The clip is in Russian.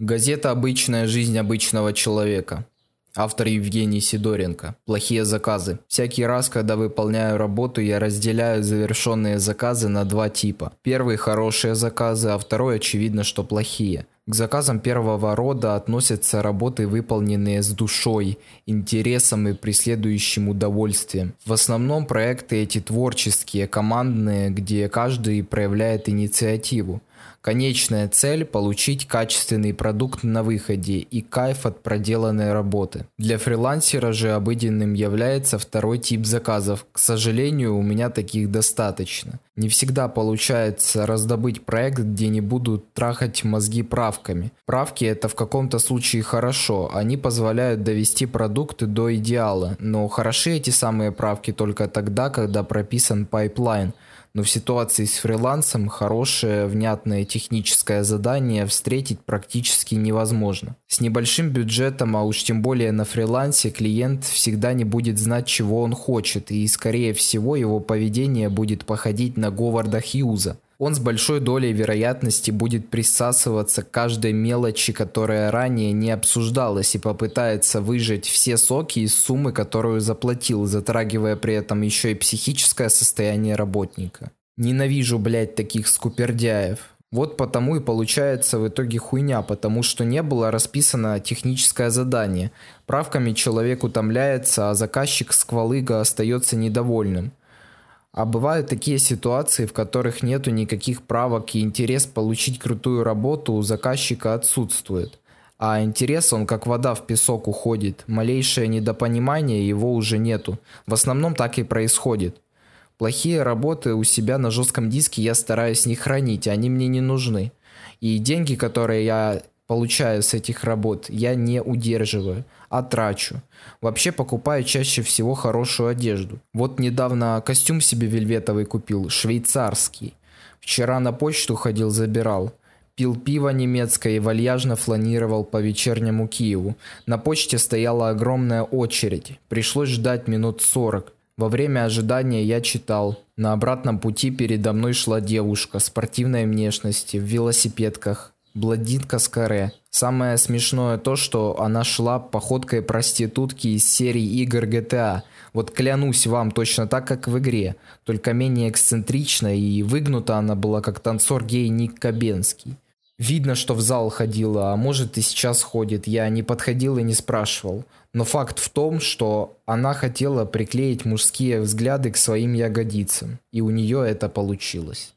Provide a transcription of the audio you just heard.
Газета «Обычная жизнь обычного человека». Автор Евгений Сидоренко. Плохие заказы. Всякий раз, когда выполняю работу, я разделяю завершенные заказы на два типа. Первый – хорошие заказы, а второй, очевидно, что плохие. К заказам первого рода относятся работы, выполненные с душой, интересом и преследующим удовольствием. В основном проекты эти творческие, командные, где каждый проявляет инициативу. Конечная цель – получить качественный продукт на выходе и кайф от проделанной работы. Для фрилансера же обыденным является второй тип заказов. К сожалению, у меня таких достаточно. Не всегда получается раздобыть проект, где не будут трахать мозги правками. Правки это в каком-то случае хорошо, они позволяют довести продукты до идеала, но хороши эти самые правки только тогда, когда прописан pipeline – но в ситуации с фрилансом хорошее, внятное техническое задание встретить практически невозможно. С небольшим бюджетом, а уж тем более на фрилансе, клиент всегда не будет знать, чего он хочет, и скорее всего его поведение будет походить на Говарда Хьюза он с большой долей вероятности будет присасываться к каждой мелочи, которая ранее не обсуждалась, и попытается выжать все соки из суммы, которую заплатил, затрагивая при этом еще и психическое состояние работника. Ненавижу, блядь, таких скупердяев. Вот потому и получается в итоге хуйня, потому что не было расписано техническое задание. Правками человек утомляется, а заказчик сквалыга остается недовольным. А бывают такие ситуации, в которых нету никаких правок и интерес получить крутую работу у заказчика отсутствует. А интерес он как вода в песок уходит. Малейшее недопонимание его уже нету. В основном так и происходит. Плохие работы у себя на жестком диске я стараюсь не хранить, они мне не нужны. И деньги, которые я получаю с этих работ, я не удерживаю а трачу. Вообще покупаю чаще всего хорошую одежду. Вот недавно костюм себе вельветовый купил, швейцарский. Вчера на почту ходил, забирал. Пил пиво немецкое и вальяжно фланировал по вечернему Киеву. На почте стояла огромная очередь. Пришлось ждать минут сорок. Во время ожидания я читал. На обратном пути передо мной шла девушка спортивной внешности, в велосипедках, Бладинка с каре. Самое смешное то, что она шла походкой проститутки из серии игр GTA. Вот клянусь вам, точно так, как в игре. Только менее эксцентричная и выгнута она была, как танцор гей Ник Кабенский. Видно, что в зал ходила, а может и сейчас ходит. Я не подходил и не спрашивал. Но факт в том, что она хотела приклеить мужские взгляды к своим ягодицам. И у нее это получилось.